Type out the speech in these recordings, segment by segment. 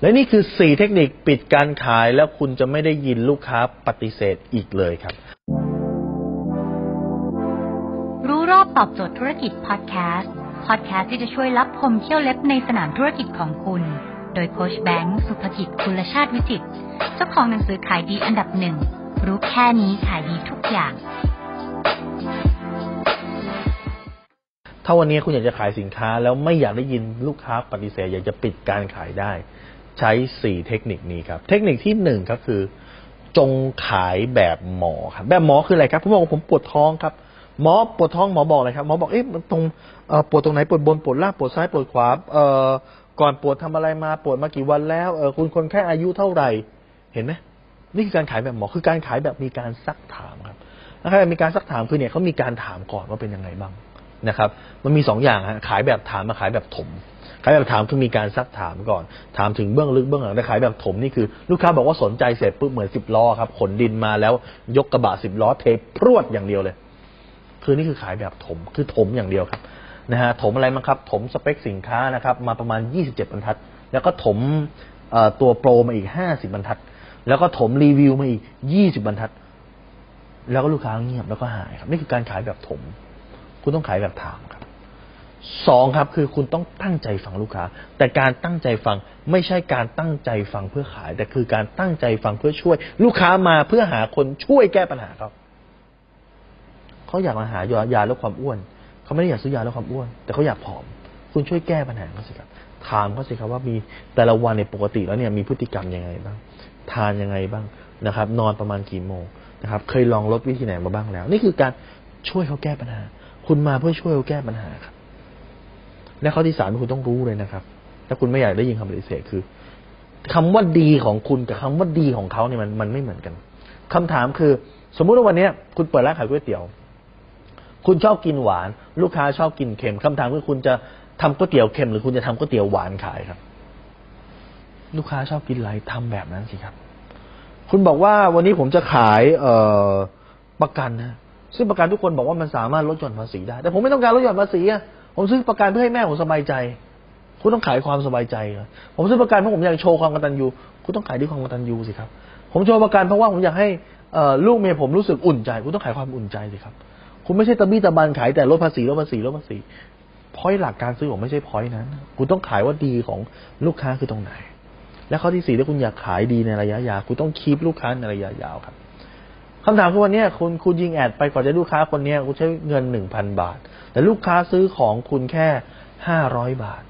และนี่คือ 4 เทคนิคปิดการขายแล้วคุณจะไม่ได้ยินลูกค้าปฏิเสธอีกเลยครับ รู้รอบตอบโจทย์ธุรกิจพอดแคสต์พอดแคสต์ที่จะช่วยรับพมเที่ยวเล็บในสนามธุรกิจของคุณ โดยโคชแบงค์สุภกิจคุณชาติวิจิตรเจ้าของหนังสือขายดีอันดับหนึ่งรู้แค่นี้ขายดีทุกอย่าง ถ้าวันนี้คุณอยากจะขายสินค้าแล้วไม่อยากได้ยินลูกค้าปฏิเสธอยากจะปิดการขายได้ ใช้ 4 เทคนิคนี้ครับ เทคนิคที่ 1 ก็คือ จงขายแบบหมอครับ แบบหมอคืออะไรครับ ผมบอกว่าผมปวดท้องครับ หมอปวดท้องหมอบอกเลยครับ หมอบอก เอ๊ะ มันตรงเอ่อปวดตรงไหน ปวดบน ปวดล่าง ปวดซ้าย ปวดขวา เอ่อ ก่อนปวดทำอะไรมา ปวดมากี่วันแล้ว เออ คุณคนแค่อายุเท่าไหร่ เห็นไหมนี่คือการขายแบบหมอ คือการขายแบบมีการซักถามครับนะครับมีการซักถามคือเนี่ยเขามีการถามก่อนว่าเป็นยังไงบ้าง นะครับ มันมีสองอย่างฮะขายแบบถามมาขายแบบถม ขายแบบถามคือมีการซักถามก่อน ถามถึงเบื้องลึกเบื้องหลังแต่ขายแบบถมนี่คือลูกค้าบอกว่าสนใจเสร็จปุ๊บเหมือนสิบล้อครับขนดินมาแล้วยกกระบะสิบล้อเทพรวดอย่างเดียวเลย คือนี่คือขายแบบถมคือถมอย่างเดียวครับนะฮะถมอะไรมั้งครับ ถมสเปคสินค้านะครับ มาประมาณ 27 บรรทัด แล้วก็ถมตัวโปรมาอีก 50 บรรทัด แล้วก็ถมรีวิวมาอีก 20 บรรทัด แล้วก็ลูกค้าเงียบแล้วก็หายครับ นี่คือการขายแบบถม คุณต้องขายแบบถามครับสองครับคือคุณต้องตั้งใจฟังลูกค้า แต่การตั้งใจฟังไม่ใช่การตั้งใจฟังเพื่อขาย แต่คือการตั้งใจฟังเพื่อช่วย ลูกค้ามาเพื่อหาคนช่วยแก้ปัญหาครับเขาอยากมาหายายาลดความอ้วนเขาไม่ได้อยากซื้อยาลดความอ้วน แต่เขาอยากผอม คุณช่วยแก้ปัญหาเขาสิครับถามเขาสิครับว่ามีแต่ละวันในปกติแล้วเนี่ยมีพฤติกรรมยังไงบ้าง ทานยังไงบ้างนะครับ นอนประมาณกี่โมงนะครับ เคยลองลดวิธีไหนมาบ้างแล้ว นี่คือการช่วยเขาแก้ปัญหา คุณมาเพื่อช่วยเขาแก้ปัญหาครับ และข้อที่สามที่คุณต้องรู้เลยนะครับ ถ้าคุณไม่อยากได้ยินคำปฏิเสธคือคำว่าดีของคุณกับคำว่าดีของเขาเนี่ยมันมันไม่เหมือนกันคำถามคือ สมมุติว่าวันนี้คุณเปิดร้านขายก๋วยเตี๋ยว คุณชอบกินหวาน ลูกค้าชอบกินเค็มคำถามคือคุณจะทำก๋วยเตี๋ยวเค็มหรือคุณจะทำก๋วยเตี๋ยวหวานขายครับ ลูกค้าชอบกินอะไรทำแบบนั้นสิครับ คุณบอกว่าวันนี้ผมจะขาย เอ่อประกันนะ ซึ่งประกันทุกคนบอกว่ามันสามารถลดหย่อนภาษีได้ แต่ผมไม่ต้องการลดหย่อนภาษีอะผมซื้อประกันเพื่อให้แม่ผมสบายใจ คุณต้องขายความสบายใจครับผมซื้อประกันเพราะผมอยากโชว์ความกตัญญูคุณต้องขายด้วยความกตัญญูสิครับ ผมโชว์ประกันเพราะว่าผมอยากให้ลูกเมียผมรู้สึกอุ่นใจ คุณต้องขายความอุ่นใจสิครับ คุณไม่ใช่ตะบี้ตะบันขายแต่ลดภาษีลดภาษีลดภาษีพอยหลักการซื้อผมไม่ใช่พอยนั้น คุณต้องขายว่าดีของลูกค้าคือตรงไหน และข้อที่สี่ถ้าคุณอยากขายดีในระยะยาวคุณต้องคีบลูกค้าในระยะยาวครับ คำถามคือวันนี้คุณคุณยิงแอดไปก่อนจะลูกค้าคนนี้คุณใช้เงินหนึ่งพันบาท แต่ลูกค้าซื้อของคุณแค่ห้าร้อยบาท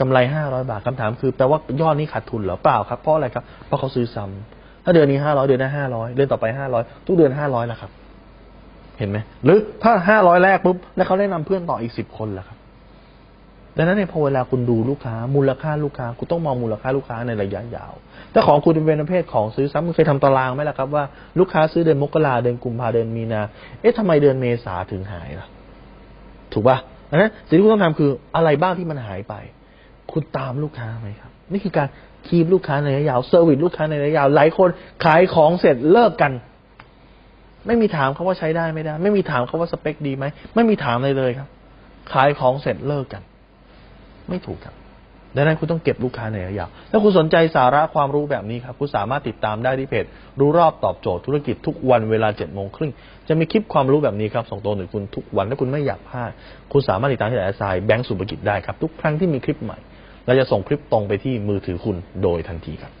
กำไรห้าร้อยบาทคำถามคือแปลว่ายอดนี้ขาดทุนหรอเปล่าครับเพราะอะไรครับเพราะเขาซื้อซ้ำถ้าเดือนนี้ห้าร้อยเดือนหน้าห้าร้อยเดือนต่อไปห้าร้อยทุกเดือนห้าร้อยละครับ เห็นไหมหรือถ้าห้าร้อยแรกปุ๊บแล้วเขาแนะนำเพื่อนต่ออีกสิบคนล่ะครับ ดังนั้นเนี่ยพอเวลาคุณดูลูกค้า มูลค่าลูกค้า คุณต้องมองมูลค่าลูกค้าในระยะยาว ถ้าของคุณเป็นประเภทของซื้อซ้ำคุณเคยทำตารางไหมล่ะครับว่าลูกค้าซื้อเดือนมกราเดือนกุมภาเดือนมีนา เอ๊ะทำไมเดือนเมษาถึงหายล่ะ ถูกป่ะดังนั้นสิ่งที่คุณต้องทำคืออะไรบ้างที่มันหายไป คุณตามลูกค้าไหมครับ นี่คือการ keep ลูกค้าในระยะยาว service ลูกค้าในระยะยาว หลายคนขายของเสร็จเลิกกัน ไม่มีถามเขาว่าใช้ได้ไม่ได้ ไม่มีถามเขาว่าสเปคดีไหม ไม่มีถามเลยเลยครับ ขายของเสร็จเลิกกัน ไม่ถูกครับดังนั้นคุณต้องเก็บลูกค้าในระยะยาวถ้าคุณสนใจสาระความรู้แบบนี้ครับ คุณสามารถติดตามได้ที่เพจ รู้รอบตอบโจทย์ธุรกิจทุกวันเวลาเจ็ดโมงครึ่งจะมีคลิปความรู้แบบนี้ครับส่งตรงถึงคุณทุกวันถ้าคุณไม่อยากพลาดคุณสามารถติดตามที่แอสไซน์แบงก์สุภกิจได้ครับทุกครั้งที่มีคลิปใหม่เราจะส่งคลิปตรงไปที่มือถือคุณโดยทันทีครับ